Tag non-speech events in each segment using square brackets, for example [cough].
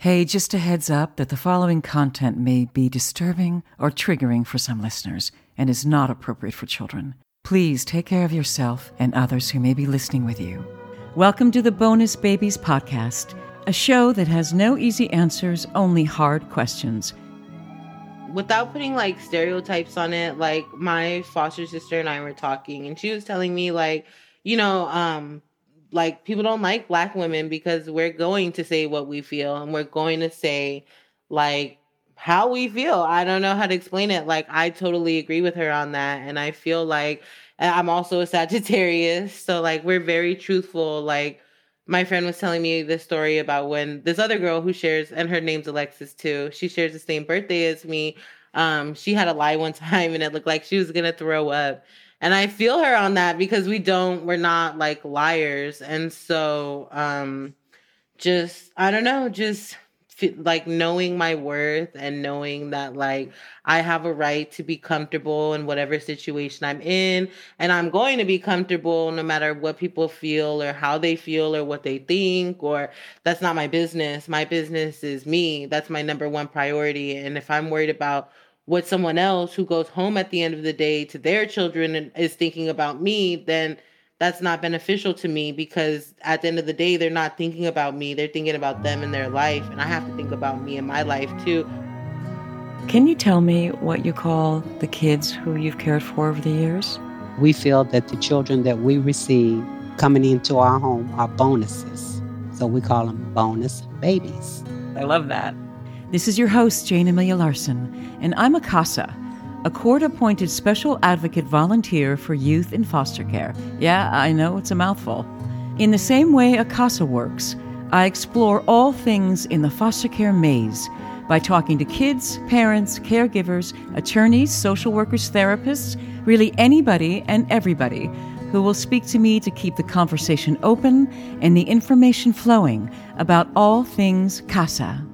Hey, just a heads up that the following content may be disturbing or triggering for some listeners and is not appropriate for children. Please take care of yourself and others who may be listening with you. Welcome to the Bonus Babies Podcast, a show that has no easy answers, only hard questions. Without putting like stereotypes on it, like my foster sister and I were talking, and she was telling me, like, you know, um, like people don't like black women because we're going to say what we feel and we're going to say like how we feel. I don't know how to explain it. Like I totally agree with her on that and I feel like I'm also a Sagittarius, so like we're very truthful like my friend was telling me this story about when this other girl who shares and her name's Alexis too. She shares the same birthday as me. Um, she had a lie one [laughs] time and it looked like she was gonna throw up. And I feel her on that because we don't, we're not like liars. And so, um, just, I don't know, just like knowing my worth and knowing that like I have a right to be comfortable in whatever situation I'm in and I'm going to be comfortable no matter what people feel or how they feel or what they think or that's not my business. My business is me. That's my number one priority and if I'm worried about what someone else who goes home at the end of the day to their children and is thinking about me, then that's not beneficial to me because at the end of the day, they're not thinking about me. They're thinking about them and their life. And I have to think about me and my life too. Can you tell me what you call the kids who you've cared for over the years? We feel that the children that we receive coming into our home are bonuses. So we call them bonus babies. I love that. This is your host, Jayne Amelia Larson, and I'm a CASA, a court appointed special advocate volunteer for youth in foster care. Yeah, I know it's a mouthful. In the same way a CASA works, I explore all things in the foster care maze by talking to kids, parents, caregivers, attorneys, social workers, therapists, really anybody and everybody who will speak to me to keep the conversation open and the information flowing about all things CASA.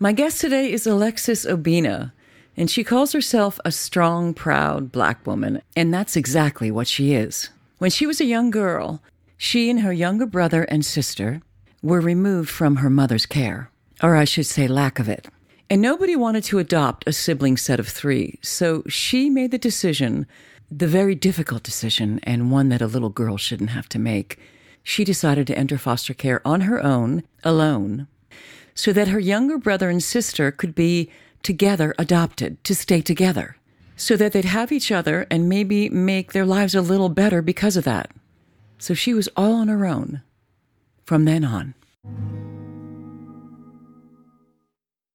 My guest today is Alexis Obinna, and she calls herself a strong, proud black woman, and that's exactly what she is. When she was a young girl, she and her younger brother and sister were removed from her mother's care, or I should say, lack of it. And nobody wanted to adopt a sibling set of three, so she made the decision, the very difficult decision, and one that a little girl shouldn't have to make. She decided to enter foster care on her own, alone, so that her younger brother and sister could be together adopted to stay together, so that they'd have each other and maybe make their lives a little better because of that. So she was all on her own from then on.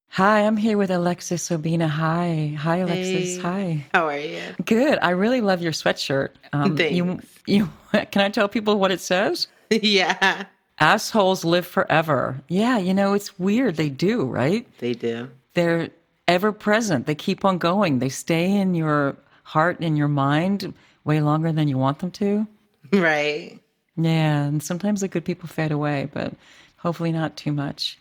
Hi, I'm here with Alexis Obinna. Hi. Hi, Alexis. Hey, Hi. How are you? Good. I really love your sweatshirt. Um, You, you, [laughs] can I tell people what it says? [laughs] yeah, Assholes live forever. Yeah, you know, it's weird. They do, right? they do. They're ever present. They keep on going. They stay in your heart and your mind way longer than you want them to. [laughs] Right. Yeah, and sometimes the good people fade away, but hopefully not too much.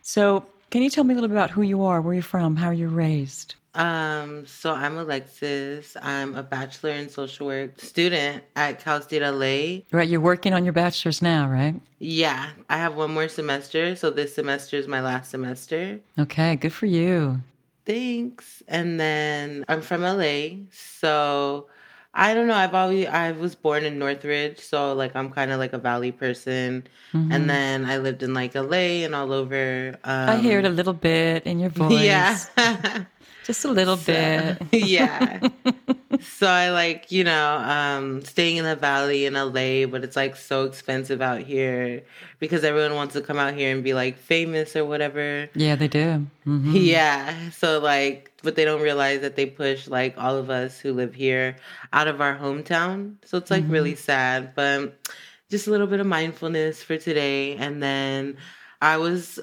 So, can you tell me a little bit about who you are, where you're from, how you're raised? Um, so I'm Alexis. I'm a bachelor in social work student at Cal State LA. Right, you're working on your bachelor's now, right? Yeah, I have one more semester, so this semester is my last semester. Okay, good for you. Thanks. And then I'm from LA, so I don't know. I've always I was born in Northridge, so like I'm kind of like a valley person. And then I lived in like LA and all over. Um, I hear it a little bit in your [laughs] voice. Yeah. [laughs] Just a little bit. [laughs] yeah. [laughs] so I like, you know, um, staying in the valley in LA, but it's like so expensive out here because everyone wants to come out here and be like famous or whatever. Yeah, they do. hmm Yeah. So like, but they don't realize that they push like all of us who live here out of our hometown. So it's like really sad, but just a little bit of mindfulness for today. And then I was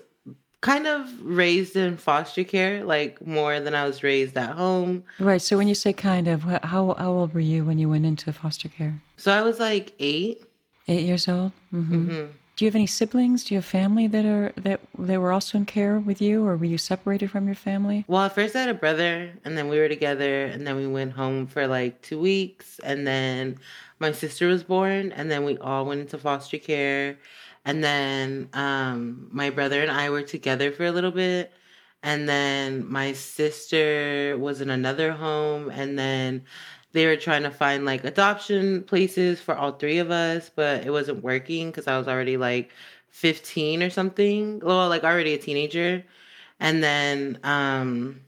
kind of raised in foster care, like more than I was raised at home. Right. So when you say kind of, how how old were you when you went into foster care? So I was like eight. Eight years old. hmm hmm Do you have any siblings? Do you have family that are that they were also in care with you, or were you separated from your family? Well, at first I had a brother, and then we were together, and then we went home for like two weeks, and then my sister was born, and then we all went into foster care, and then um, my brother and I were together for a little bit, and then my sister was in another home, and then they were trying to find like adoption places for all three of us, but it wasn't working because I was already like 15 or something. Well, like already a teenager. And then, um,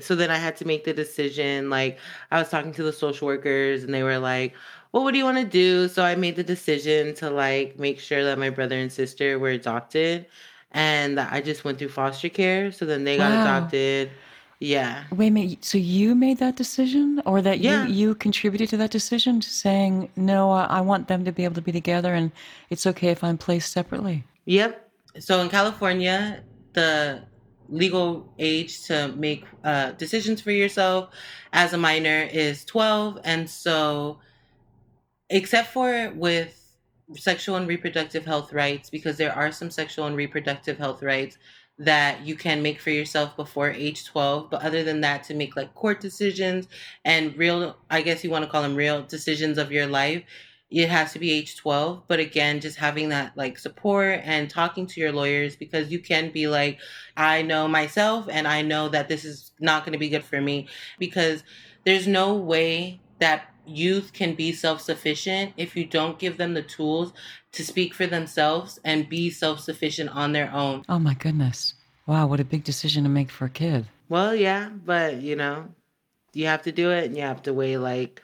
so then I had to make the decision. Like, I was talking to the social workers, and they were like, well, what do you want to do? So I made the decision to like make sure that my brother and sister were adopted. And that I just went through foster care. So then they got adopted. Yeah. Wait a minute. So you made that decision, or that Yeah. you you contributed to that decision, saying no, I, I want them to be able to be together, and it's okay if I'm placed separately. Yep. So in California, the legal age to make uh, decisions for yourself as a minor is 12. And so, except for with sexual and reproductive health rights, because there are some sexual and reproductive health rights that you can make for yourself before age 12. But other than that, to make like court decisions and real, I guess you want to call them real decisions of your life, it has to be age 12 but again just having that like support and talking to your lawyers because you can be like i know myself and i know that this is not going to be good for me because there's no way that youth can be self-sufficient if you don't give them the tools to speak for themselves and be self-sufficient on their own. Oh my goodness! Wow, what a big decision to make for a kid. well yeah but you know you have to do it and you have to weigh like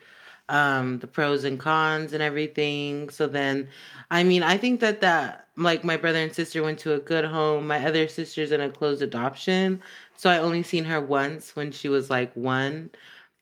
um the pros and cons and everything. So then i mean i think that that like my brother and sister went to a good home. My other sister's in a closed adoption. So i only seen her once when she was like one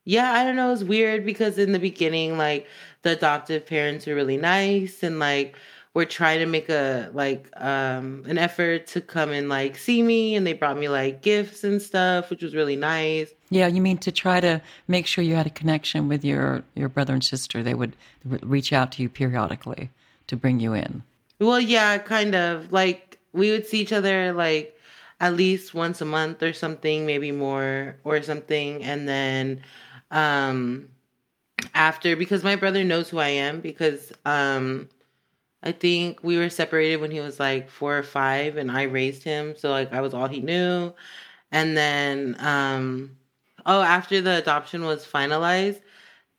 yeah i don't know it's weird because in the beginning like the adoptive parents were really nice and like we're trying to make a like um an effort to come and like see me and they brought me like gifts and stuff which was really nice Yeah, you mean to try to make sure you had a connection with your your brother and sister. They would re- reach out to you periodically to bring you in. Well, yeah, kind of. Like we would see each other like at least once a month or something, maybe more or something. And then um after because my brother knows who I am because um I think we were separated when he was like 4 or 5 and I raised him, so like I was all he knew. And then um oh, after the adoption was finalized,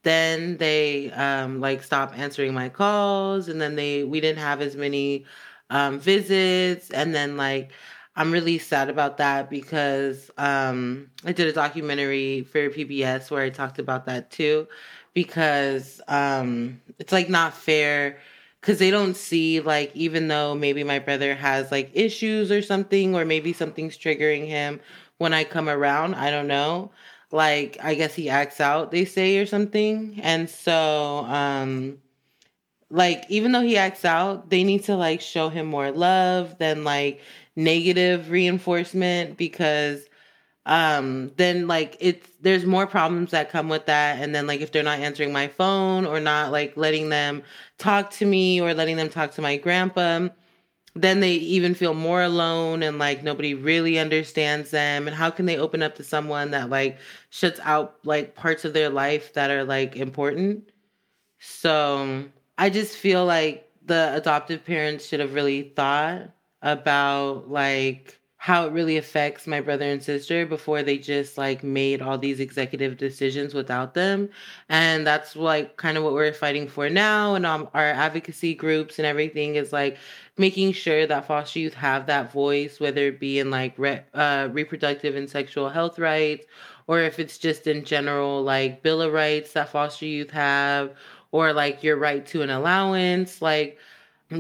then they um like stopped answering my calls and then they we didn't have as many um visits and then like I'm really sad about that because um I did a documentary for PBS where I talked about that too because um it's like not fair cuz they don't see like even though maybe my brother has like issues or something or maybe something's triggering him when I come around, I don't know like I guess he acts out, they say or something. And so um like even though he acts out, they need to like show him more love than like negative reinforcement because um then like it's there's more problems that come with that. And then like if they're not answering my phone or not like letting them talk to me or letting them talk to my grandpa then they even feel more alone and like nobody really understands them. And how can they open up to someone that like shuts out like parts of their life that are like important? So i just feel like the adoptive parents should have really thought about like how it really affects my brother and sister before they just like made all these executive decisions without them. And that's like kind of what we're fighting for now. And um, our advocacy groups and everything is like making sure that foster youth have that voice whether it be in like re- uh, reproductive and sexual health rights or if it's just in general like bill of rights that foster youth have or like your right to an allowance. Like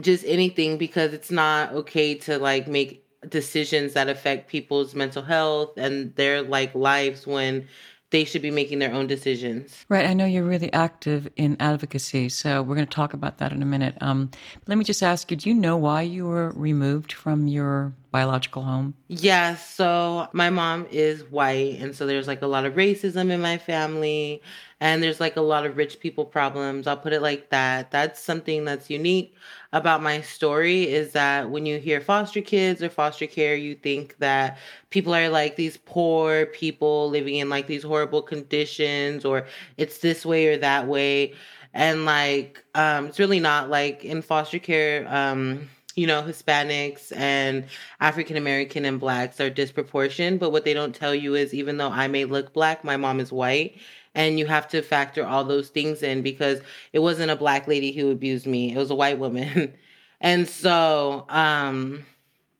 just anything because it's not okay to like make decisions that affect people's mental health and their like lives when they should be making their own decisions. Right. I know you're really active in advocacy, so we're going to talk about that in a minute. Um, let me just ask you: Do you know why you were removed from your biological home? Yeah, so my mom is white, and so there's like a lot of racism in my family, and there's like a lot of rich people problems. I'll put it like that. That's something that's unique about my story is that when you hear foster kids or foster care, you think that people are like these poor people living in like these horrible conditions, or it's this way or that way. And like, um, it's really not like in foster care, um, you know, Hispanics and African American and blacks are disproportionate. But what they don't tell you is even though I may look black, my mom is white and you have to factor all those things in because it wasn't a black lady who abused me it was a white woman. [laughs] And so um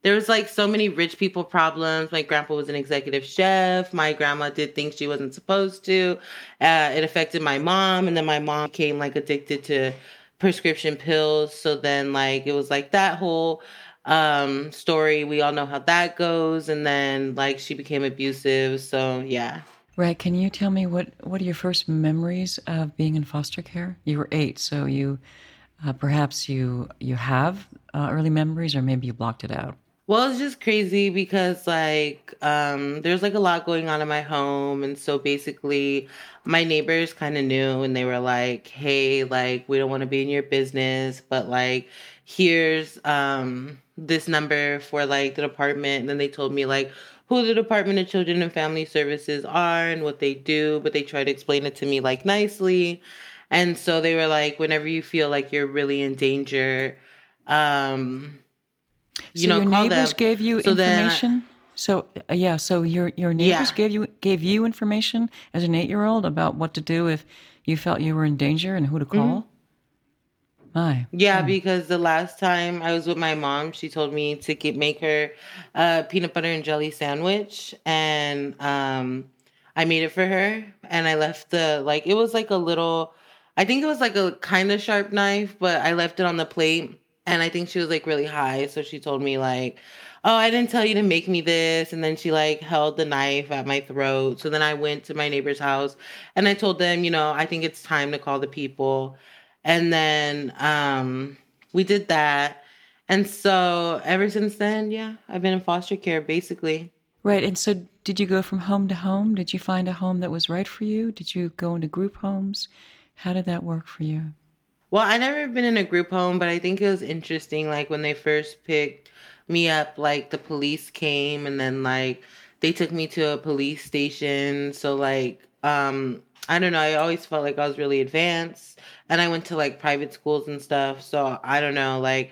there was like so many rich people problems. My grandpa was an executive chef. My grandma did things she wasn't supposed to. Uh, it affected my mom and then my mom became like addicted to prescription pills so then like it was like that whole um story we all know how that goes and then like she became abusive so yeah Right. Can you tell me what, what are your first memories of being in foster care? You were eight, so you uh, perhaps you you have uh, early memories, or maybe you blocked it out. Well, it's just crazy because like um, there's like a lot going on in my home, and so basically my neighbors kind of knew, and they were like, "Hey, like we don't want to be in your business, but like here's um, this number for like the department." And then they told me like who the Department of Children and Family Services are and what they do, but they try to explain it to me like nicely. And so they were like, whenever you feel like you're really in danger, um, you so know, your neighbors them. gave you So I- information. so uh, yeah, so your your neighbors Yeah. gave you gave you information as an eight year old about what to do if you felt you were in danger and who to call. Mm-hmm. My, Yeah, because the last time I was with my mom, she told me to get make her a peanut butter and jelly sandwich, and um, I made it for her, and I left the like it was like a little, I think it was like a kind of sharp knife, but I left it on the plate, and I think she was like really high, so she told me like, oh, I didn't tell you to make me this, and then she like held the knife at my throat. So then I went to my neighbor's house, and I told them, you know, I think it's time to call the people. And then um, we did that. And so ever since then, yeah, I've been in foster care basically. right. And so, did you go from home to home? Did you find a home that was right for you? Did you go into group homes? How did that work for you? Well, I never been in a group home, but I think it was interesting. Like when they first picked me up, like the police came and then like they took me to a police station. So like, um, I don't know. I always felt like I was really advanced, and I went to like private schools and stuff. So I don't know. Like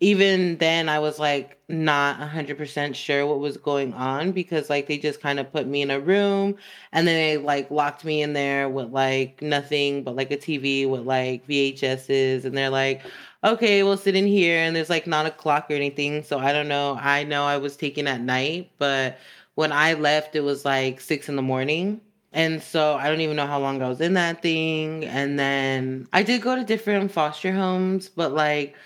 even then, I was like not a hundred percent sure what was going on because like they just kind of put me in a room and then they like locked me in there with like nothing but like a TV with like VHSs and they're like, okay, we'll sit in here and there's like not a clock or anything. So I don't know. I know I was taken at night, but when I left, it was like six in the morning. And so I don't even know how long I was in that thing. And then I did go to different foster homes, but like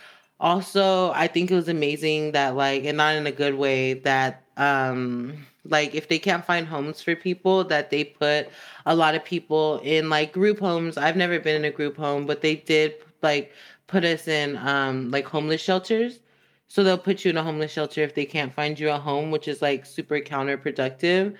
also I think it was amazing that like and not in a good way that um like if they can't find homes for people that they put a lot of people in like group homes. I've never been in a group home, but they did like put us in um like homeless shelters. So they'll put you in a homeless shelter if they can't find you a home, which is like super counterproductive.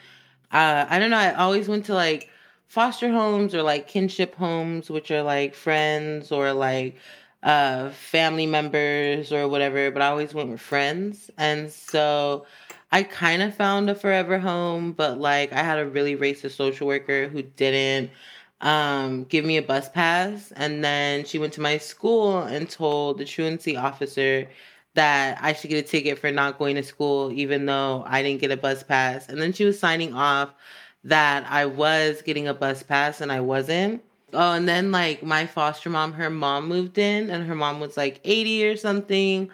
Uh, I don't know. I always went to like foster homes or like kinship homes, which are like friends or like uh, family members or whatever. But I always went with friends, and so I kind of found a forever home. But like, I had a really racist social worker who didn't um, give me a bus pass, and then she went to my school and told the truancy officer that I should get a ticket for not going to school, even though I didn't get a bus pass. And then she was signing off that I was getting a bus pass and I wasn't. Oh, and then like my foster mom, her mom moved in and her mom was like 80 or something.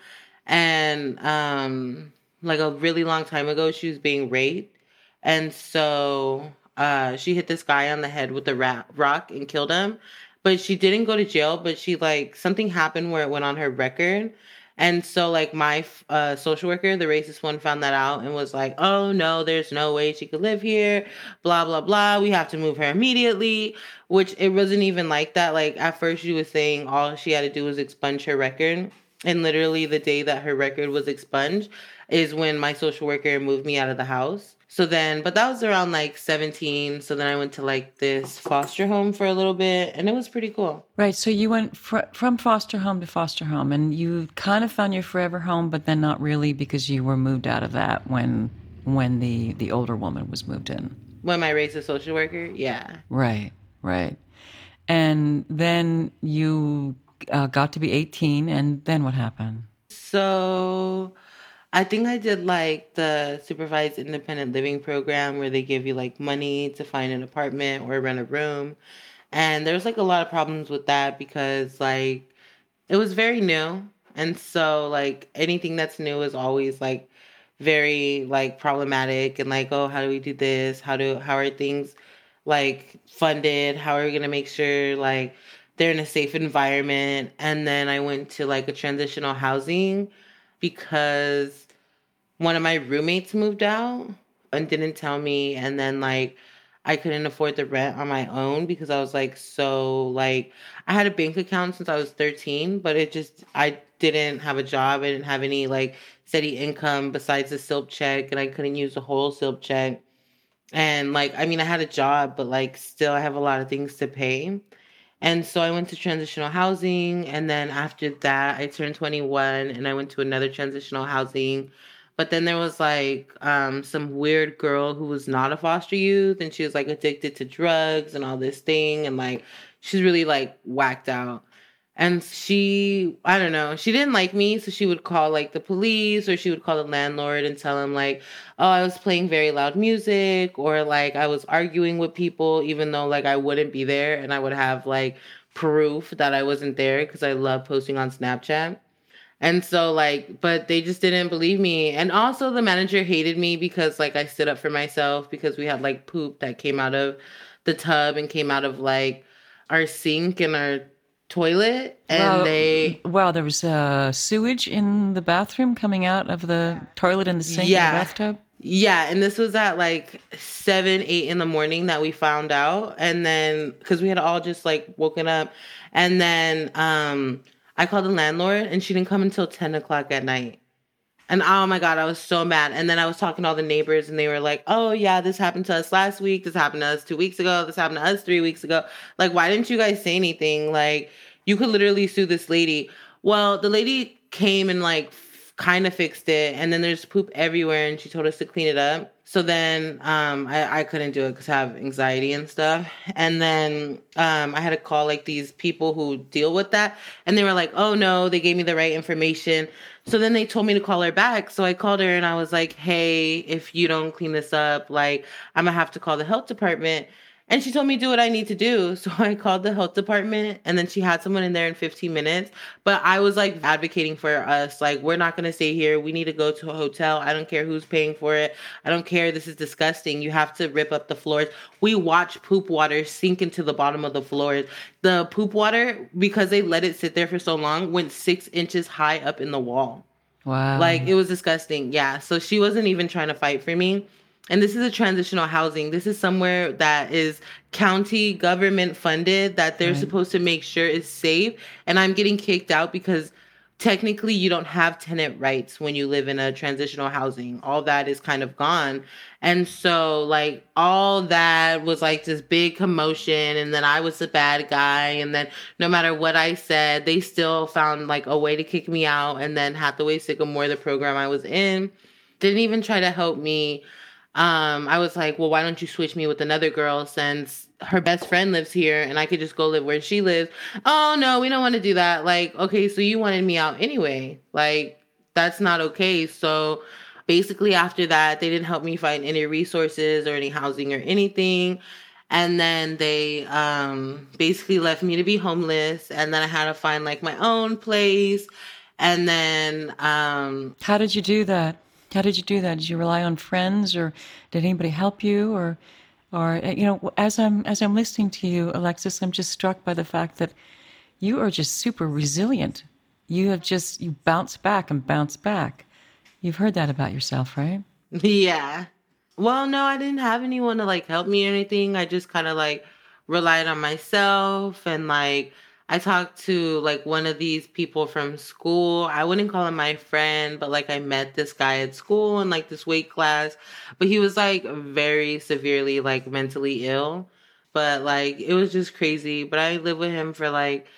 And um like a really long time ago, she was being raped. And so uh she hit this guy on the head with a rock and killed him. But she didn't go to jail, but she like something happened where it went on her record. And so, like, my uh, social worker, the racist one, found that out and was like, oh, no, there's no way she could live here, blah, blah, blah. We have to move her immediately, which it wasn't even like that. Like, at first, she was saying all she had to do was expunge her record. And literally the day that her record was expunged is when my social worker moved me out of the house. So then, but that was around like 17. So then I went to like this foster home for a little bit and it was pretty cool. Right. So you went fr- from foster home to foster home and you kind of found your forever home, but then not really because you were moved out of that when when the the older woman was moved in. When my race racist social worker, yeah. Right. Right. And then you uh, got to be 18 and then what happened? So I think I did like the supervised independent living program where they give you like money to find an apartment or rent a room. And there was like a lot of problems with that because like it was very new. And so like anything that's new is always like very like problematic and like, oh, how do we do this? How do how are things like funded? How are we gonna make sure like they're in a safe environment? And then I went to like a transitional housing because one of my roommates moved out and didn't tell me and then like I couldn't afford the rent on my own because I was like so like I had a bank account since I was 13, but it just I didn't have a job. I didn't have any like steady income besides the SILP check and I couldn't use the whole SILP check. And like I mean I had a job, but like still I have a lot of things to pay. And so I went to transitional housing and then after that I turned 21 and I went to another transitional housing but then there was like um, some weird girl who was not a foster youth and she was like addicted to drugs and all this thing. And like, she's really like whacked out. And she, I don't know, she didn't like me. So she would call like the police or she would call the landlord and tell him, like, oh, I was playing very loud music or like I was arguing with people, even though like I wouldn't be there and I would have like proof that I wasn't there because I love posting on Snapchat. And so like, but they just didn't believe me. And also the manager hated me because like I stood up for myself because we had like poop that came out of the tub and came out of like our sink and our toilet and well, they well there was uh sewage in the bathroom coming out of the toilet and the sink yeah. the bathtub yeah and this was at like seven eight in the morning that we found out and then because we had all just like woken up and then um I called the landlord and she didn't come until 10 o'clock at night. And oh my God, I was so mad. And then I was talking to all the neighbors and they were like, oh yeah, this happened to us last week. This happened to us two weeks ago. This happened to us three weeks ago. Like, why didn't you guys say anything? Like, you could literally sue this lady. Well, the lady came and like kind of fixed it. And then there's poop everywhere and she told us to clean it up. So then um, I, I couldn't do it because I have anxiety and stuff. And then um, I had to call like these people who deal with that. And they were like, oh no, they gave me the right information. So then they told me to call her back. So I called her and I was like, hey, if you don't clean this up, like I'm going to have to call the health department. And she told me do what I need to do. [laughs] So I called the health department and then she had someone in there in 15 minutes. But I was like advocating for us, like, we're not going to stay here. We need to go to a hotel. I don't care who's paying for it. I don't care. This is disgusting. You have to rip up the floors. We watch poop water sink into the bottom of the floors. The poop water, because they let it sit there for so long, went six inches high up in the wall. Wow. Like it was disgusting. Yeah. So she wasn't even trying to fight for me and this is a transitional housing. This is somewhere that is county government funded that they're right. supposed to make sure is safe. And I'm getting kicked out because technically you don't have tenant rights when you live in a transitional housing. All that is kind of gone. And so like all that was like this big commotion and then I was the bad guy and then no matter what I said, they still found like a way to kick me out and then Hathaway Sycamore, the program I was in, didn't even try to help me um, I was like, well, why don't you switch me with another girl since her best friend lives here and I could just go live where she lives? Oh, no, we don't want to do that. Like, okay, so you wanted me out anyway. Like, that's not okay. So basically, after that, they didn't help me find any resources or any housing or anything. And then they um, basically left me to be homeless. And then I had to find like my own place. And then. Um, How did you do that? How did you do that? Did you rely on friends, or did anybody help you, or, or uh, you know, as I'm as I'm listening to you, Alexis, I'm just struck by the fact that you are just super resilient. You have just you bounce back and bounce back. You've heard that about yourself, right? Yeah. Well, no, I didn't have anyone to like help me or anything. I just kind of like relied on myself and like I talked to like one of these people from school. I wouldn't call him my friend, but like I met this guy at school in like this weight class, but he was like very severely like mentally ill. But like it was just crazy. But I lived with him for like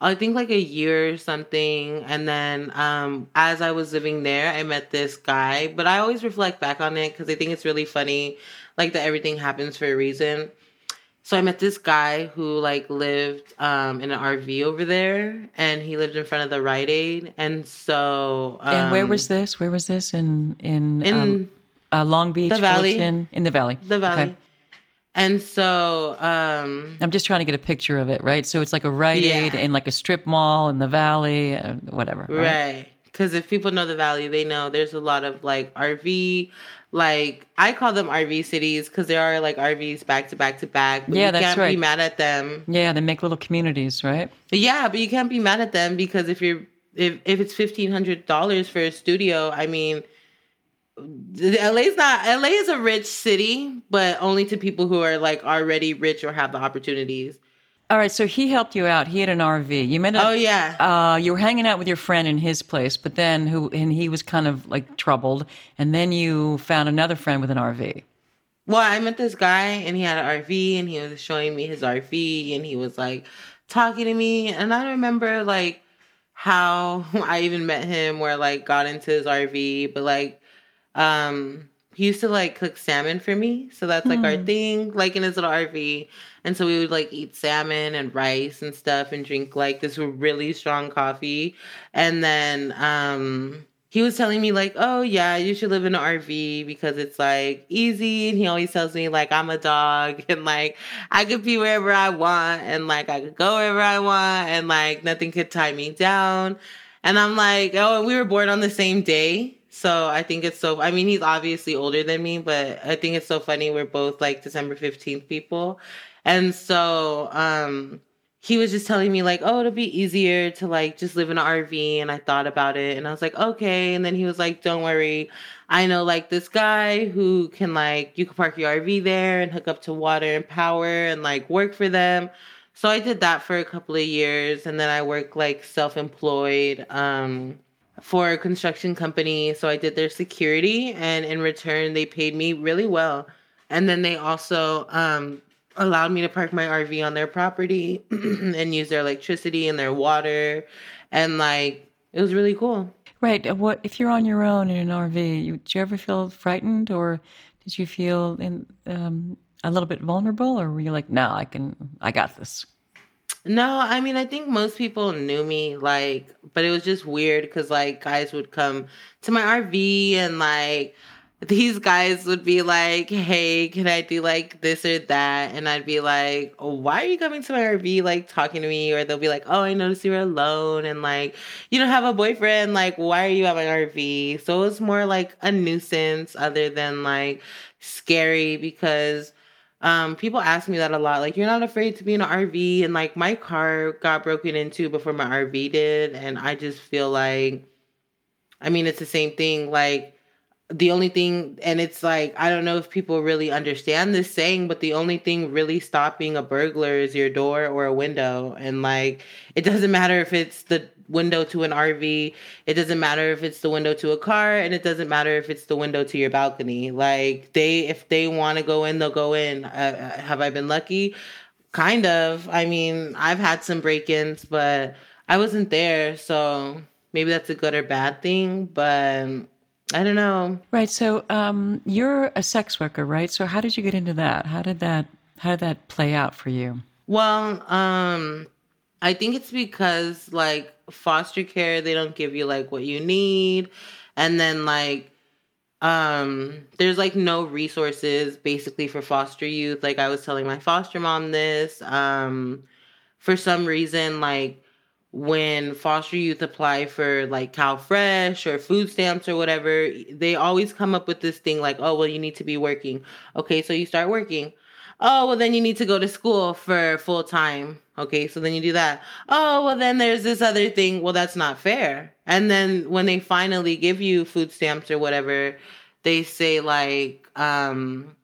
I think like a year or something. And then um, as I was living there, I met this guy. But I always reflect back on it because I think it's really funny, like that everything happens for a reason. So I met this guy who like lived um, in an RV over there, and he lived in front of the Rite Aid. And so, um, and where was this? Where was this in in, in um, uh, Long Beach, the valley. Fullerton? in the valley? the Valley? Okay. And so, um, I'm just trying to get a picture of it, right? So it's like a Rite Yeah. Aid in like a strip mall in the valley, uh, whatever. Right? Right. Because if people know the valley, they know there's a lot of like RV, like I call them RV cities because there are like RVs back to back to back. But Yeah, you that's can't right. be mad at them. Yeah, they make little communities, right? Yeah, but you can't be mad at them because if you're if if it's fifteen hundred dollars for a studio, I mean, LA's not LA is a rich city, but only to people who are like already rich or have the opportunities. All right, so he helped you out. He had an RV. You met. A, Oh yeah, Uh, you were hanging out with your friend in his place, but then who? And he was kind of like troubled. And then you found another friend with an RV. Well, I met this guy and he had an RV and he was showing me his RV and he was like talking to me. And I remember like how [laughs] I even met him where like got into his RV, but like um he used to like cook salmon for me. So that's like our thing, like in his little RV. And so we would like eat salmon and rice and stuff and drink like this really strong coffee. And then um he was telling me like, "Oh yeah, you should live in an RV because it's like easy." And he always tells me like I'm a dog [laughs] and like I could be wherever I want and like I could go wherever I want and like nothing could tie me down. And I'm like, "Oh, and we were born on the same day." So I think it's so I mean, he's obviously older than me, but I think it's so funny we're both like December 15th people. And so um he was just telling me like, oh, it'll be easier to like just live in an RV. And I thought about it and I was like, okay. And then he was like, don't worry. I know like this guy who can like, you can park your RV there and hook up to water and power and like work for them. So I did that for a couple of years. And then I worked like self employed um, for a construction company. So I did their security and in return, they paid me really well. And then they also, um, allowed me to park my RV on their property [clears throat] and use their electricity and their water. And like, it was really cool. Right. uh, What if you're on your own in an RV? You, did you ever feel frightened, or did you feel in, um, a little bit vulnerable, or were you like, "No, I can, I got this"? No, I mean, I think most people knew me, like, but it was just weird because, like, guys would come to my RV and, like, these guys would be like, hey, can I do like this or that? And I'd be like, oh, why are you coming to my RV, like, talking to me? Or they'll be like, oh, I noticed you were alone and, like, you don't have a boyfriend. Like, why are you at my RV? So it was more like a nuisance other than, like, scary because um, people ask me that a lot. Like, you're not afraid to be in an RV, and like my car got broken into before my RV did, and I just feel like, I mean, it's the same thing. Like, the only thing, and it's like I don't know if people really understand this saying, but the only thing really stopping a burglar is your door or a window, and like it doesn't matter if it's the window to an RV, it doesn't matter if it's the window to a car, and it doesn't matter if it's the window to your balcony. Like they, if they want to go in, they'll go in. Uh, have I been lucky? Kind of. I mean, I've had some break-ins, but I wasn't there, so maybe that's a good or bad thing. But I don't know. Right. So um, you're a sex worker, right? So how did you get into that? How did that How did that play out for you? Well, um, I think it's because like foster care, they don't give you like what you need, and then like um there's like no resources basically for foster youth like i was telling my foster mom this um for some reason like when foster youth apply for like CalFresh or food stamps or whatever, they always come up with this thing like, oh, well, you need to be working. Okay, so you start working. Oh, well, then you need to go to school for full time. Okay, so then you do that. Oh, well, then there's this other thing. Well, that's not fair. And then when they finally give you food stamps or whatever, they say like, um,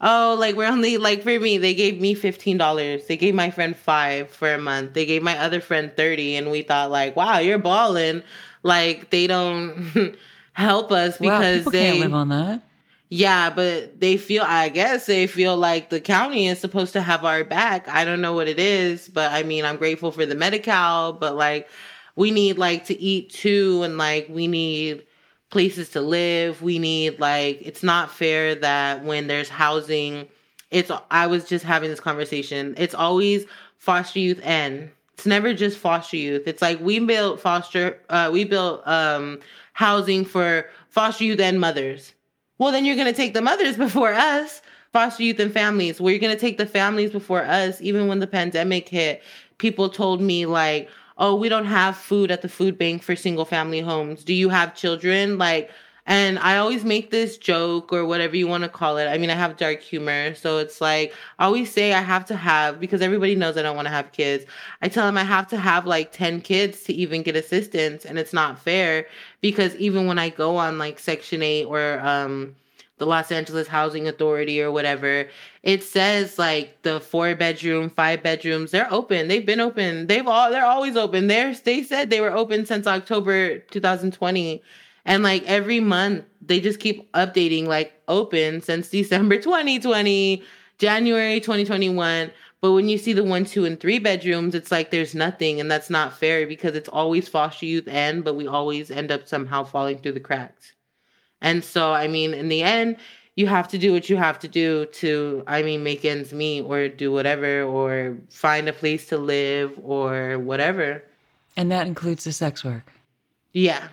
Oh, like we're only like for me, they gave me fifteen dollars. They gave my friend five for a month. They gave my other friend thirty, and we thought like, wow, you're balling. Like they don't [laughs] help us Wow, because people they can't live on that. yeah, but they feel, I guess they feel like the county is supposed to have our back. I don't know what it is, but I mean, I'm grateful for the Medi-Cal, but like, we need like to eat too, and like, we need places to live. We need like, it's not fair that when there's housing, it's, I was just having this conversation. It's always foster youth and it's never just foster youth. It's like we built foster, uh, we built um, housing for foster youth and mothers. Well, then you're going to take the mothers [laughs] before us, foster youth and families. You're going to take the families before us. Even when the pandemic hit, people told me, like, oh, we don't have food at the food bank for single family homes. Do you have children? Like, and I always make this joke or whatever you want to call it. I mean, I have dark humor. So it's like, I always say I have to have, because everybody knows I don't want to have kids. I tell them I have to have like 10 kids to even get assistance. And it's not fair because even when I go on like Section 8 or, um, the Los Angeles Housing Authority or whatever, it says like the four bedroom, five bedrooms, they're open. They've been open. They've all they're always open. They're they said they were open since October 2020. And like every month they just keep updating like open since December [laughs] 2020, January 2021. But when you see the one, two, and three bedrooms, it's like there's nothing, and that's not fair because it's always foster youth and, but we always end up somehow falling through the cracks. And so, I mean, in the end, you have to do what you have to do to, I mean, make ends meet or do whatever or find a place to live or whatever. And that includes the sex work. Yeah.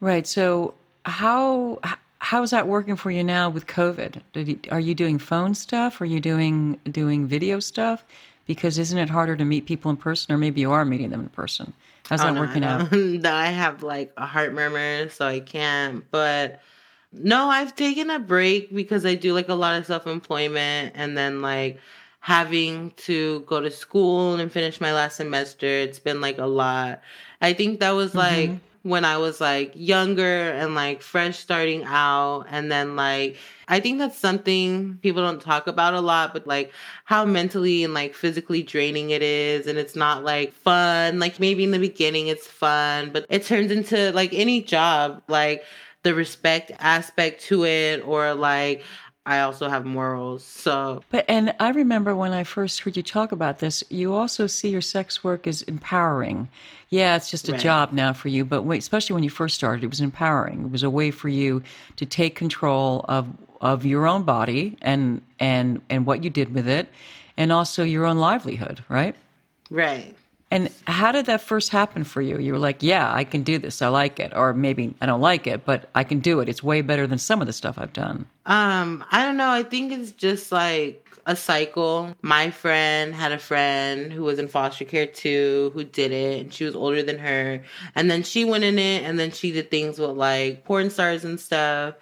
Right. So how how is that working for you now with COVID? Did you, are you doing phone stuff? Are you doing doing video stuff? Because isn't it harder to meet people in person, or maybe you are meeting them in person? How's Oh, that no, working out? [laughs] no, I have like a heart murmur, so I can't. But no, I've taken a break because I do like a lot of self employment and then like having to go to school and finish my last semester. It's been like a lot. I think that was like mm-hmm. When I was like younger and like fresh starting out. And then like, I think that's something people don't talk about a lot, but like how mentally and like physically draining it is. And it's not like fun. Like maybe in the beginning it's fun, but it turns into like any job, like the respect aspect to it, or like I also have morals. So But and I remember when I first heard you talk about this, you also see your sex work as empowering. Yeah, it's just a Right. job now for you, but wait, especially when you first started, it was empowering. It was a way for you to take control of of your own body and and and what you did with it, and also your own livelihood, right? right. And how did that first happen for you? You were like, "Yeah, I can do this. I like it," or maybe I don't like it, but I can do it. It's way better than some of the stuff I've done. Um, I don't know. I think it's just like a cycle. My friend had a friend who was in foster care too, who did it, and she was older than her. And then she went in it, and then she did things with like porn stars and stuff.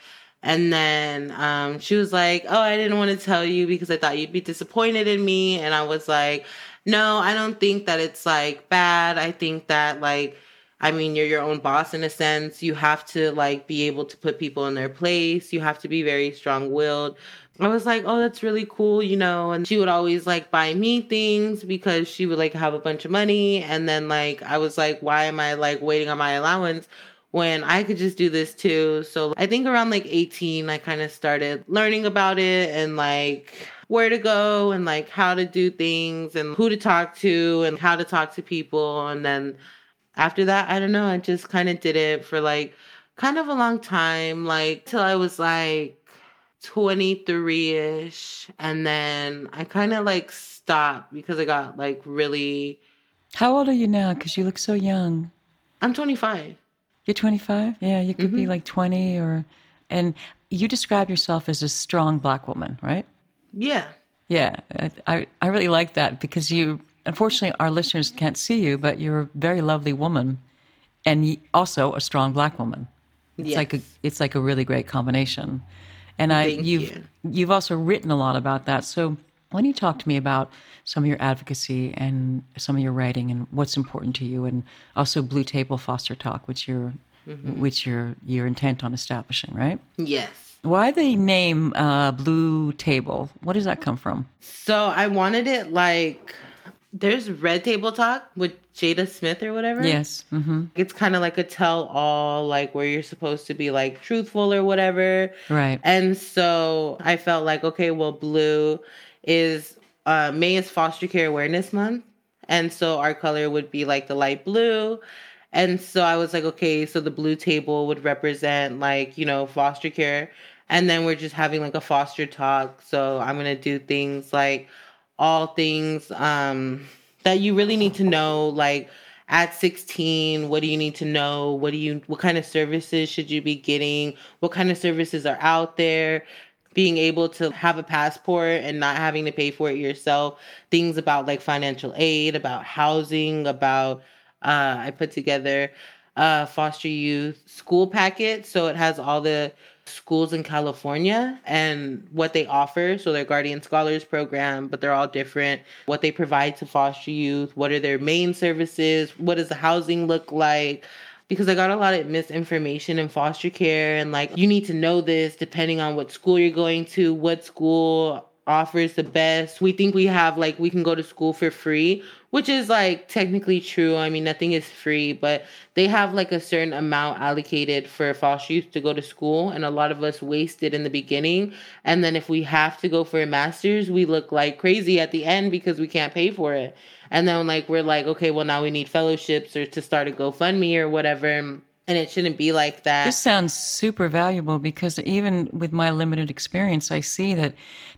And then um, she was like, "Oh, I didn't want to tell you because I thought you'd be disappointed in me." And I was like, "No, I don't think that it's like bad. I think that like." I mean, you're your own boss in a sense. You have to like be able to put people in their place. You have to be very strong willed. I was like, oh, that's really cool, you know. And she would always like buy me things because she would like have a bunch of money. And then like, I was like, why am I like waiting on my allowance when I could just do this too? So I think around like 18, I kind of started learning about it and like where to go and like how to do things and who to talk to and how to talk to people. And then after that, I don't know, I just kind of did it for like kind of a long time, like till I was like 23 ish. And then I kind of like stopped because I got like really, How old are you now? Because you look so young. I'm 25. You're 25? Yeah, you could be mm-hmm. like 20 or. And you describe yourself as a strong black woman, right? Yeah. Yeah, I, I, really like that because you, unfortunately, our listeners can't see you, but you're a very lovely woman and also a strong black woman. It's like a, it's like a really great combination. And I, Thank you've, you. you've also written a lot about that. So why don't you talk to me about some of your advocacy and some of your writing and what's important to you, and also Blue Table Foster Talk, which you're, Mm-hmm. which you're you're intent on establishing, right? Yes. Why the name uh, Blue Table? What does that come from? So I wanted it like there's Red Table Talk with Jada Smith or whatever. Yes. Mm-hmm. It's kind of like a tell all, like where you're supposed to be like truthful or whatever. Right. And so I felt like, okay, well, blue is uh, May is Foster Care Awareness Month. And so our color would be like the light blue. And so I was like, okay, so the blue table would represent like, you know, foster care. And then we're just having like a foster talk. So I'm going to do things like all things um, that you really need to know, like at 16 what do you need to know? What do you what kind of services should you be getting? What kind of services are out there? Being able to have a passport and not having to pay for it yourself. Things about like financial aid about housing about uh, i put together a foster youth school packet. So it has all the schools in California and what they offer. So their Guardian Scholars program, but they're all different. What they provide to foster youth, what are their main services, what does the housing look like? Because I got a lot of misinformation in foster care and like you need to know this depending on what school you're going to, what school offers the best. We think we have like we can go to school for free, which is like technically true. I mean, nothing is free, but they have like a certain amount allocated for foster youth to go to school, and a lot of us waste it in the beginning. And then if we have to go for a master's, we look like crazy at the end because we can't pay for it. And then like we're like, okay, well now we need fellowships or to start a GoFundMe or whatever and it shouldn't be like that. This sounds super valuable because even with my limited experience, I see that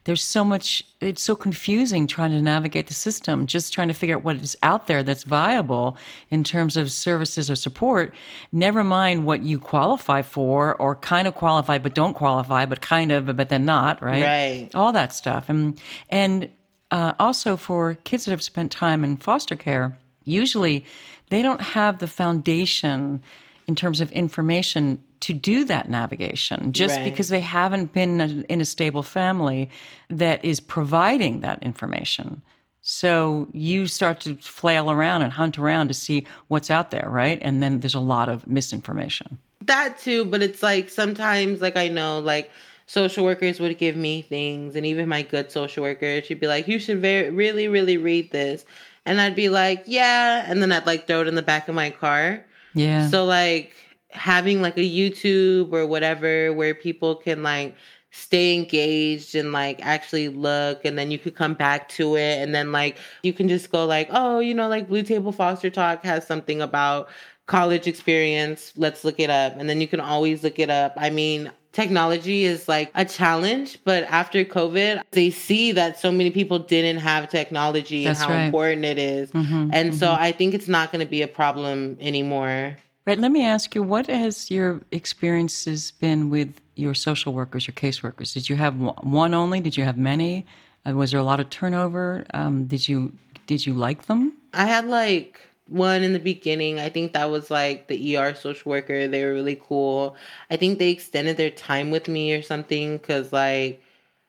there's so much, it's so confusing trying to navigate the system, just trying to figure out what is out there that's viable in terms of services or support. Never mind what you qualify for or kind of qualify, but don't qualify, but kind of, but then not, right? Right. All that stuff. And, and, uh, also for kids that have spent time in foster care, usually they don't have the foundation in terms of information to do that navigation just Right. because they haven't been in a stable family that is providing that information. So you start to flail around and hunt around to see what's out there, right? And then there's a lot of misinformation. that too but it's like sometimes like i know like social workers would give me things and even my good social worker she'd be like you should very really really read this and i'd be like yeah and then i'd like throw it in the back of my car Yeah. so like having like a youtube or whatever where people can like stay engaged and like actually look and then you could come back to it and then like you can just go like oh you know like blue table foster talk has something about college experience. Let's look it up. And then you can always look it up. I mean technology is like a challenge but after covid they see that so many people didn't have technology That's and how right. important it is. Mhm, and so i think it's not going to be a problem anymore Right. Let me ask you, what has your experiences been with your social workers, your caseworkers? Did you have one- one only? Did you have many? Uh, was there a lot of turnover? Um, did you did you like them? I had like one in the beginning. I think that was like the ER social worker. They were really cool. I think they extended their time with me or something because like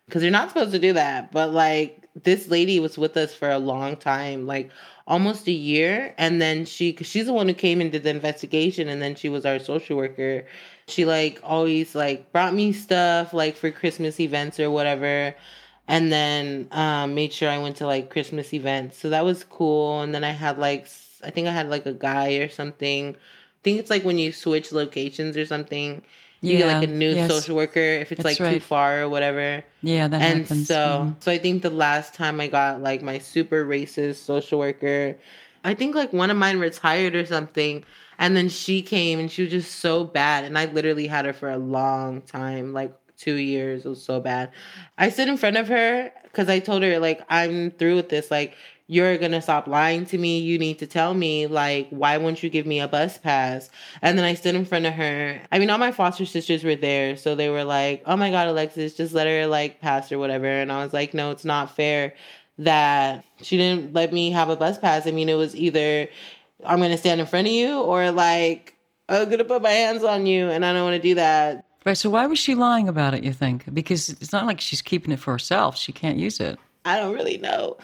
because they're not supposed to do that. But like this lady was with us for a long time, like almost a year, and then she cause she's the one who came and did the investigation, and then she was our social worker. She like always like brought me stuff like for Christmas events or whatever and then um, made sure I went to like Christmas events. So that was cool. And then I had like I think I had like a guy or something. I think it's like when you switch locations or something. You get like a new yes. social worker if it's That's like too far or whatever. Yeah, that and happens. so Mhm. so I think the last time I got like my super racist social worker, I think like one of mine retired or something. And then she came and she was just so bad. And I literally had her for a long time, like two years. It was so bad. I stood in front of her because I told her, like, I'm through with this. Like, you're gonna stop lying to me. You need to tell me, like, why won't you give me a bus pass? And then I stood in front of her. I mean, all my foster sisters were there, so they were like, "Oh my God, Alexis, just let her like pass or whatever." And I was like, "No, it's not fair that she didn't let me have a bus pass. I mean, it was either I'm gonna stand in front of you or like I'm gonna put my hands on you, and I don't want to do that." Right. So why was she lying about it? You think? Because it's not like she's keeping it for herself. She can't use it. I don't really know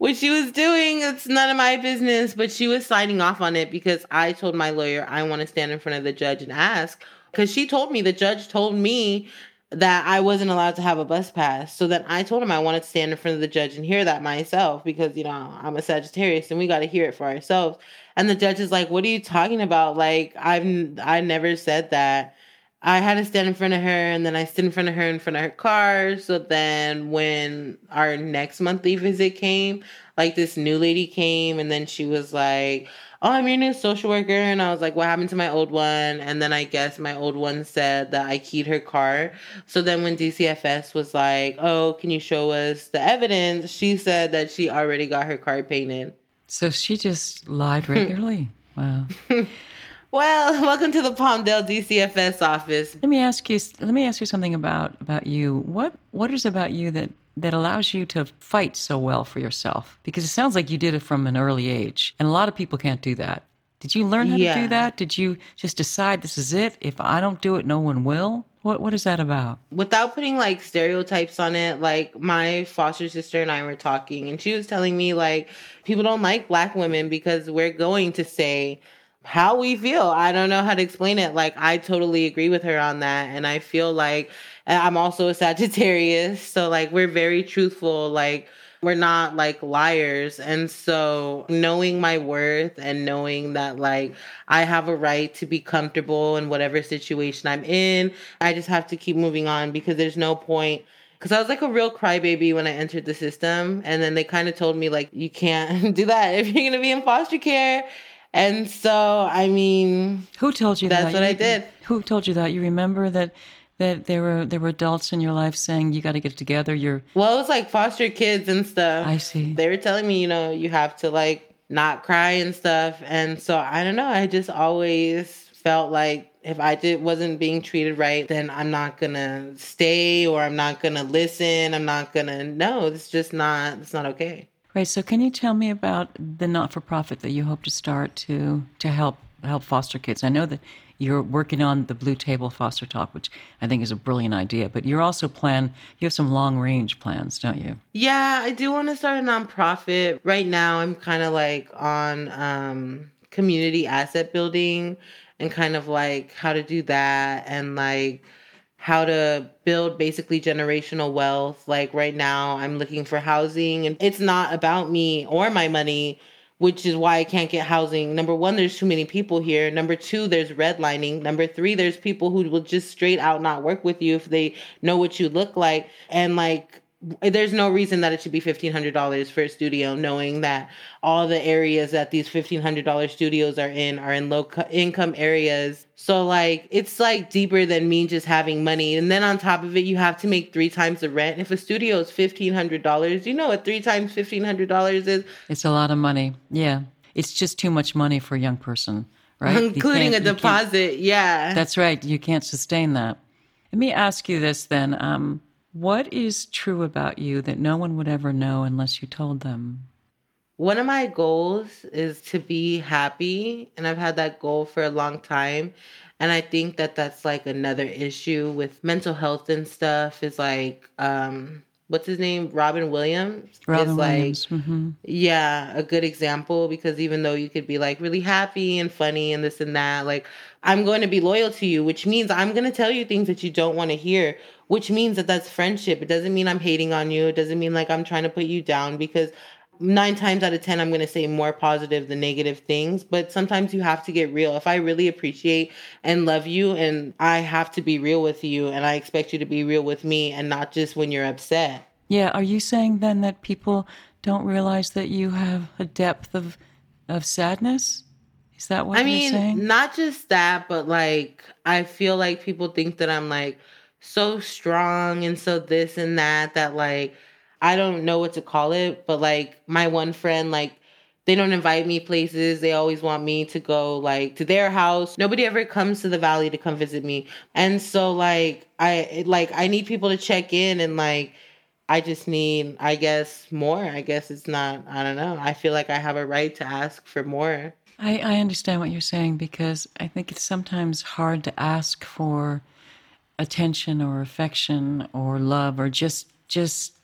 what she was doing. It's none of my business, but she was signing off on it because I told my lawyer I want to stand in front of the judge and ask. Because she told me, the judge told me that I wasn't allowed to have a bus pass. So then I told him I wanted to stand in front of the judge and hear that myself because, you know, I'm a Sagittarius and we got to hear it for ourselves. And the judge is like, "What are you talking about? Like I've I never said that." I had to stand in front of her and then I stood in front of her in front of her car. So then when our next monthly visit came, like this new lady came and then she was like, Oh, I'm your new social worker. And I was like, What happened to my old one? And then I guess my old one said that I keyed her car. So then when DCFS was like, Oh, can you show us the evidence? She said that she already got her car painted. So she just lied regularly. [laughs] wow. Well, [laughs] welcome to the Palmdale DCFS office. Let me ask you. Let me ask you something about about you. What what is about you that that allows you to fight so well for yourself? Because it sounds like you did it from an early age, and a lot of people can't do that. Did you learn how yeah. to do that? Did you just decide this is it? If I don't do it, no one will. What what is that about? Without putting like stereotypes on it, like my foster sister and I were talking, and she was telling me like people don't like black women because we're going to say how we feel. I don't know how to explain it. Like, I totally agree with her on that. And I feel like I'm also a Sagittarius. [laughs] So, like, we're very truthful. Like, we're not like liars. And so, knowing my worth and knowing that, like, I have a right to be comfortable in whatever situation I'm in, I just have to keep moving on because there's no point because I was like a real crybaby when I entered the system. And then they kind of told me, like, you can't [laughs] do that if you're going to be in foster care. And so, I mean, who told you that that's that? what you, I did. Who told you that? You remember that that there were there were adults in your life saying you got to get together. You're well, it was like foster kids and stuff. I see. They were telling me, you know, you have to like not cry and stuff. And so I don't know. I just always felt like if I did wasn't being treated right, then I'm not gonna stay or I'm not gonna listen. I'm not gonna no. It's just not. It's not okay. Right. So, can you tell me about the not-for-profit that you hope to start to to help help foster kids? I know that you're working on the Blue Table Foster Talk, which I think is a brilliant idea. But you're also plan you have some long range plans, don't you? Yeah, I do want to start a nonprofit. Right now, I'm kind of like on um, community asset building and kind of like how to do that and like how to build basically generational wealth. Like right now, I'm looking for housing, and it's not about me or my money, which is why I can't get housing. Number one, there's too many people here. Number two, there's redlining. Number three, there's people who will just straight out not work with you if they know what you look like. And like, there's no reason that it should be $1500 for a studio knowing that all the areas that these $1500 studios are in are in low co- income areas. So like it's like deeper than me just having money. And then on top of it you have to make three times the rent. If a studio is $1500 you know what three times $1500 is? It's a lot of money. Yeah. It's just too much money for a young person right? Including a deposit yeah. That's right. You can't sustain that. Let me ask you this then um, what is true about you that no one would ever know unless you told them? One of my goals is to be happy, and I've had that goal for a long time. And I think that that's like another issue with mental health and stuff is like, um, what's his name? Robin Williams. Robin is like, Williams. Mm-hmm. yeah, a good example because even though you could be like really happy and funny and this and that, like, I'm going to be loyal to you, which means I'm going to tell you things that you don't want to hear, which means that that's friendship. It doesn't mean I'm hating on you. It doesn't mean like I'm trying to put you down because nine times out of 10, I'm going to say more positive than negative things. But sometimes you have to get real. If I really appreciate and love you, and I have to be real with you, and I expect you to be real with me and not just when you're upset. Yeah. Are you saying then that people don't realize that you have a depth of, of sadness? Is that what I mean, not just that, but like I feel like people think that I'm like so strong and so this and that that like I don't know what to call it, but like my one friend like they don't invite me places. They always want me to go like to their house. Nobody ever comes to the valley to come visit me. And so like I like I need people to check in and like I just need I guess more. I guess it's not I don't know. I feel like I have a right to ask for more. I, I understand what you're saying because I think it's sometimes hard to ask for attention or affection or love or just just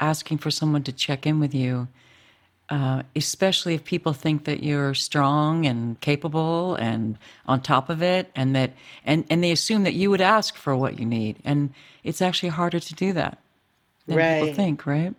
asking for someone to check in with you uh, especially if people think that you're strong and capable and on top of it, and that and and they assume that you would ask for what you need, and it's actually harder to do that than Right. people think, right?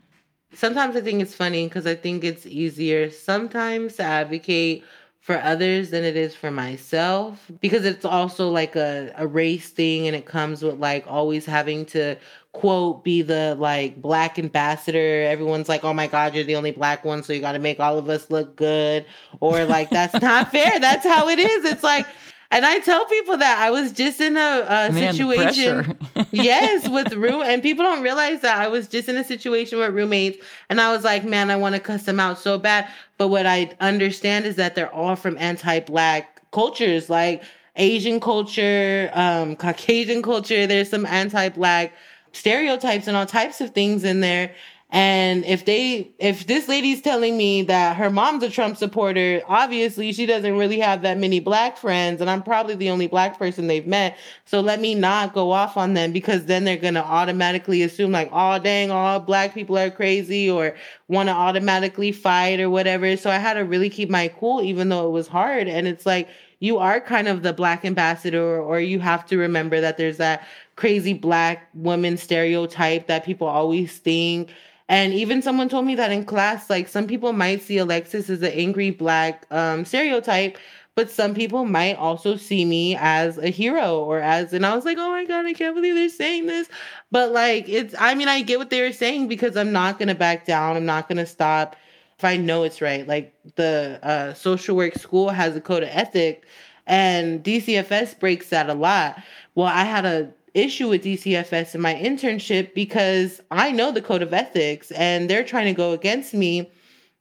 sometimes I think it's funny because I think it's easier sometimes to advocate for others than it is for myself because it's also like a, a race thing and it comes with like always having to quote be the like black ambassador. Everyone's like oh my god you're the only black one so you got to make all of us look good or like that's not [laughs] fair. That's how it is. It's like and I tell people that I was just in a, a Man, situation [laughs] yes, [laughs] with room and people don't realize that I was just in a situation with roommates and I was like, man, I want to cuss them out so bad. But what I understand is that they're all from anti-black cultures, like Asian culture, um, Caucasian culture. There's some anti-black stereotypes and all types of things in there. And if they, if this lady's telling me that her mom's a Trump supporter, obviously she doesn't really have that many black friends, and I'm probably the only black person they've met. So let me not go off on them because then they're gonna automatically assume like, oh dang, all black people are crazy or want to automatically fight or whatever. So I had to really keep my cool, even though it was hard. And it's like you are kind of the black ambassador, or you have to remember that there's that crazy black woman stereotype that people always think. And even someone told me that in class, like some people might see Alexis as an angry black um, stereotype, but some people might also see me as a hero or as, and I was like, oh my God, I can't believe they're saying this. But like, it's, I mean, I get what they were saying because I'm not to back down. I'm not to stop if I know it's right. Like the uh, social work school has a code of ethic and DCFS breaks that a lot. Well, I had a issue with DCFS in my internship because I know the code of ethics and they're trying to go against me.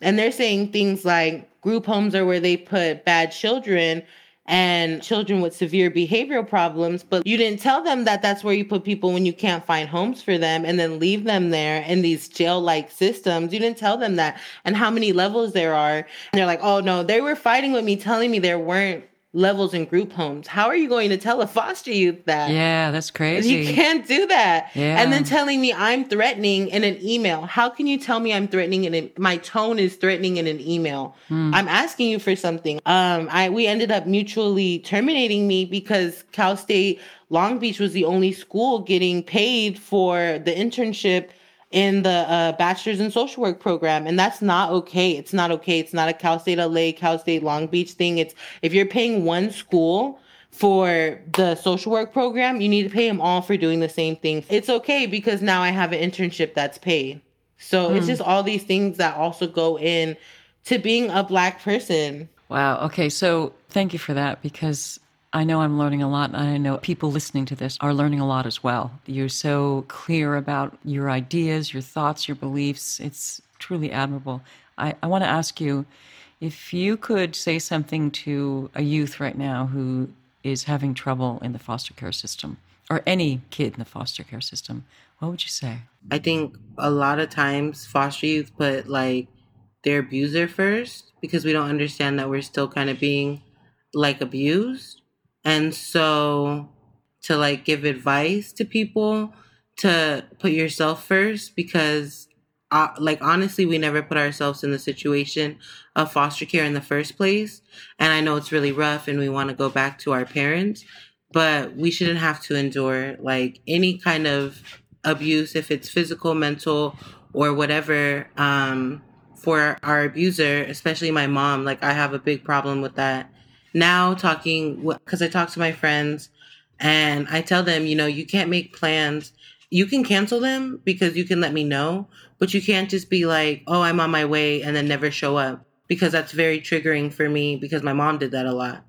And they're saying things like group homes are where they put bad children and children with severe behavioral problems but you didn't tell them that that's where you put people when you can't find homes for them and then leave them there in these jail like systems. You didn't tell them that and how many levels there are. And they're like oh no they were fighting with me telling me there weren't levels in group homes how are you going to tell a foster youth that Yeah, that's crazy. you can't do that. Yeah. And then telling me I'm threatening in an email. How can you tell me I'm threatening in an my tone is threatening in an email? Hmm. I'm asking you for something. Um I we ended up mutually terminating me because Cal State Long Beach was the only school getting paid for the internship in the uh, bachelor's in social work program and that's not okay it's not okay it's not a cal state la cal state long beach thing it's if you're paying one school for the social work program, you need to pay them all for doing the same thing. It's okay because now I have an internship that's paid. So it's just all these things that also go in to being a black person. Wow. Okay. So thank you for that because I know I'm learning a lot. And I know people listening to this are learning a lot as well. You're so clear about your ideas, your thoughts, your beliefs. It's truly admirable. I, I want to ask you if you could say something to a youth right now who is having trouble in the foster care system or any kid in the foster care system, what would you say? I think a lot of times foster youth put like their abuser first because we don't understand that we're still kind of being like abused. And so to like give advice to people to put yourself first because uh, like honestly we never put ourselves in the situation of foster care in the first place. And i know it's really rough and we want to go back to our parents but we shouldn't have to endure like any kind of abuse if it's physical mental or whatever um for our abuser especially my mom. Like i have a big problem with that now talking because i talk to my friends and i tell them you know you can't make plans. You can cancel them because you can let me know but you can't just be like oh i'm on my way and then never show up because that's very triggering for me because my mom did that a lot.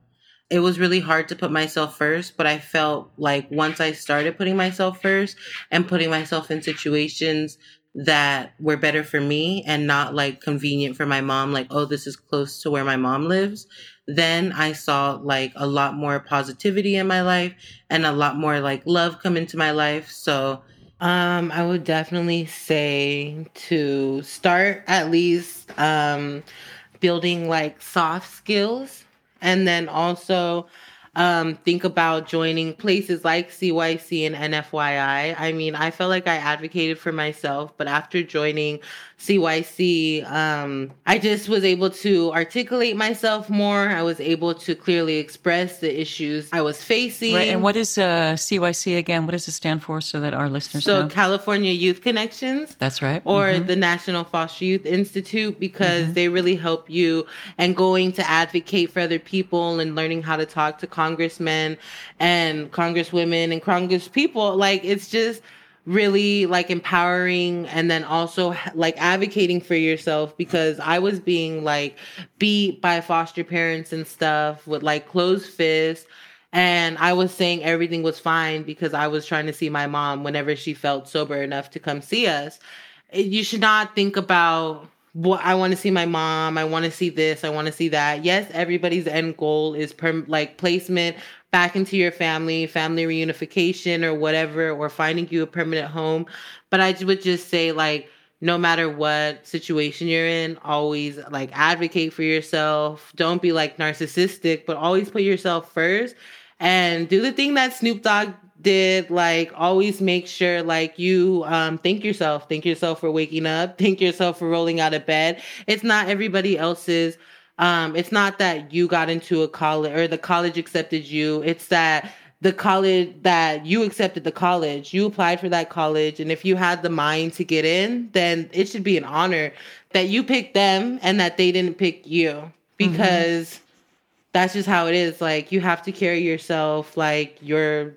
It was really hard to put myself first, but I felt like once I started putting myself first and putting myself in situations that were better for me and not like convenient for my mom, like, oh, this is close to where my mom lives, then I saw like a lot more positivity in my life and a lot more like love come into my life. So, um, I would definitely say to start at least um, building like soft skills and then also um, think about joining places like CYC and NFYI. I mean, I felt like I advocated for myself, but after joining CYC, um, I just was able to articulate myself more. I was able to clearly express the issues I was facing. Right. And what is uh, CYC again? What does it stand for so that our listeners so know? California Youth Connections. That's right. Or mm-hmm. the National Foster Youth Institute because mm-hmm. they really help you and going to advocate for other people and learning how to talk to congressmen and congresswomen and congresspeople. Like it's just really like empowering and then also like advocating for yourself because I was being like beat by foster parents and stuff with like closed fists. And I was saying everything was fine because I was trying to see my mom whenever she felt sober enough to come see us. Eh, you should not think about what I want to see my mom. I want to see this. I want to see that. Yes, everybody's end goal is per, like placement back into your family, family reunification or whatever, or finding you a permanent home. But I would just say, like, no matter what situation you're in, always like advocate for yourself. Don't be like narcissistic, but always put yourself first and do the thing that Snoop Dogg did. Like, always make sure like you um, thank yourself, thank yourself for waking up, [laughs] thank yourself for rolling out of bed. It's not everybody else's um, it's not that you got into a college or the college accepted you. It's that the college that you accepted the college, you applied for that college. And if you had the mind to get in, then it should be an honor that you picked them and that they didn't pick you because mm-hmm. that's just how it is. Like you have to carry yourself like you're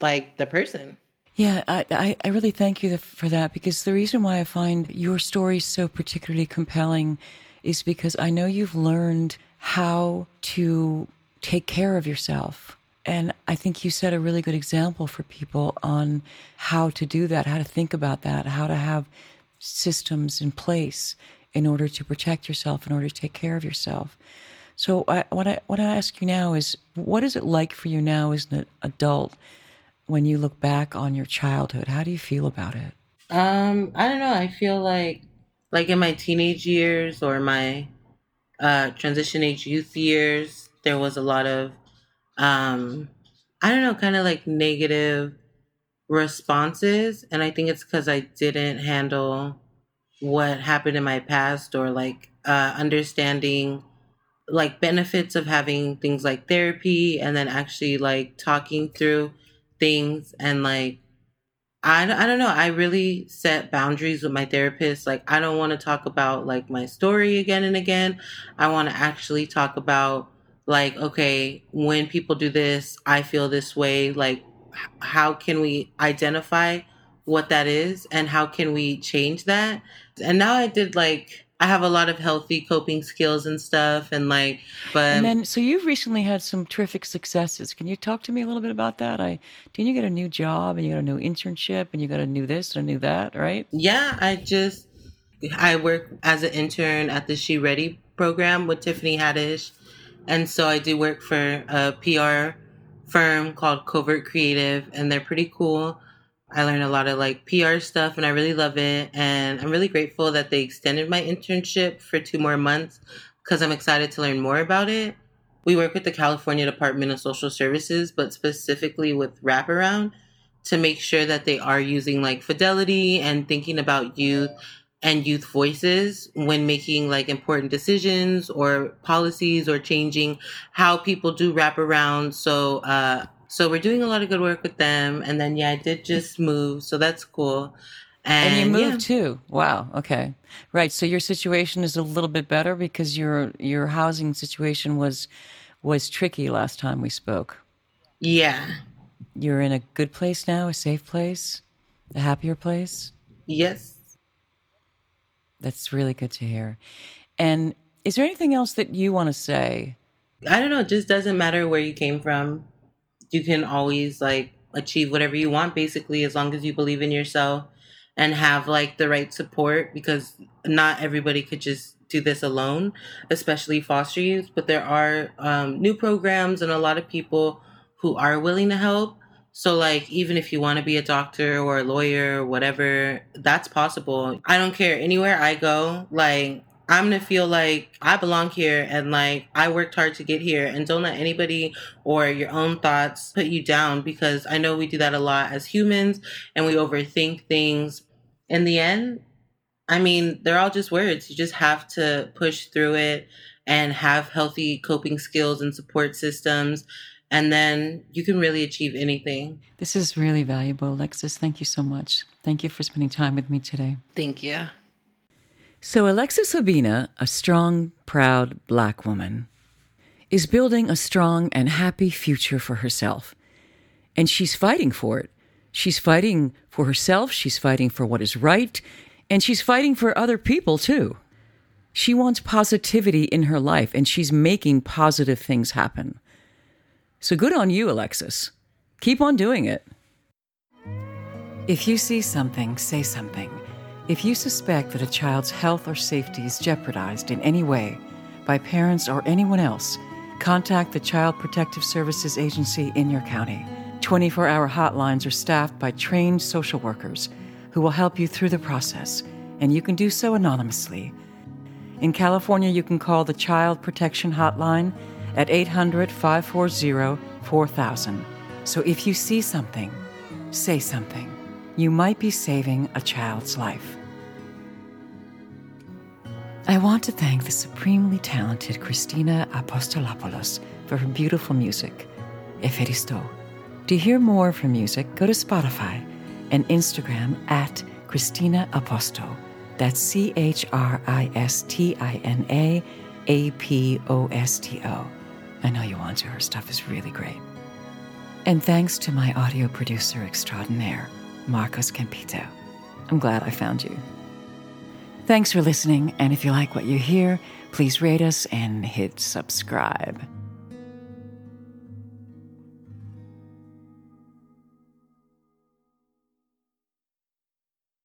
like the person. Yeah, I, I, really thank you for that because the reason why I find your story so particularly compelling is because I know you've learned how to take care of yourself. And I think you set a really good example for people on how to do that, how to think about that, how to have systems in place in order to protect yourself, in order to take care of yourself. So, I, what I what I ask you now is, what is it like for you now as an adult when you look back on your childhood? How do you feel about it? Um, I don't know. I feel like like in my teenage years or my uh, transition age youth years, there was a lot of, um, I don't know, kind of like negative responses. And I think it's because I didn't handle what happened in my past or like uh, understanding like benefits of having things like therapy and then actually like talking through things and like I, I don't know. I really set boundaries with my therapist. Like, I don't want to talk about like my story again and again. I want to actually talk about like, okay, when people do this, I feel this way. Like, how can we identify what that is and how can we change that? And now I did like I have a lot of healthy coping skills and stuff, and like, but and then so you've recently had some terrific successes. Can you talk to me a little bit about that? I didn't you get a new job and you got a new internship and you got a new this and a new that, right? Yeah, I just I work as an intern at the She Ready program with Tiffany Haddish, and so I do work for a PR firm called Covert Creative, and they're pretty cool. I learned a lot of like PR stuff and I really love it. And I'm really grateful that they extended my internship for two more months because I'm excited to learn more about it. We work with the California Department of Social Services, but specifically with wraparound to make sure that they are using like fidelity and thinking about youth and youth voices when making like important decisions or policies or changing how people do wraparound. So, uh, so we're doing a lot of good work with them. And then, yeah, I did just move. So that's cool. And, and you moved yeah. too. Wow. Okay. Right. So your situation is a little bit better because your your housing situation was was tricky last time we spoke. Yeah. You're in a good place now, a safe place, a happier place? Yes. That's really good to hear. And is there anything else that you want to say? I don't know, it just doesn't matter where you came from you can always like achieve whatever you want basically as long as you believe in yourself and have like the right support because not everybody could just do this alone especially foster youth but there are um, new programs and a lot of people who are willing to help. So like even if you want to be a doctor or a lawyer or whatever that's possible. I don't care anywhere i go like I'm gonna feel like I belong here and like I worked hard to get here and don't let anybody or your own thoughts put you down because I know we do that a lot as humans and we overthink things. In the end, I mean, they're all just words. You just have to push through it and have healthy coping skills and support systems and then you can really achieve anything. This is really valuable, Alexis. Thank you so much. Thank you for spending time with me today. Thank you. So, Alexis Obinna, a strong, proud black woman, is building a strong and happy future for herself. And she's fighting for it. She's fighting for herself, she's fighting for what is right, and she's fighting for other people too. She wants positivity in her life, and she's making positive things happen. So good on you, Alexis. Keep on doing it. If you see something, say something. If you suspect that a child's health or safety is jeopardized in any way by parents or anyone else, contact the Child Protective Services Agency in your county. 24 hour hotlines are staffed by trained social workers who will help you through the process, and you can do so anonymously. In California, you can call the Child Protection Hotline at 800 540 4000. So if you see something, say something. You might be saving a child's life. I want to thank the supremely talented Christina Apostolopoulos for her beautiful music, Eferisto. To hear more of her music, go to Spotify and Instagram at Christina Aposto. That's C H R I S T I N A A P O S T O. I know you want to. Her stuff is really great. And thanks to my audio producer extraordinaire, Marcos Campito. I'm glad I found you. Thanks for listening, and if you like what you hear, please rate us and hit subscribe.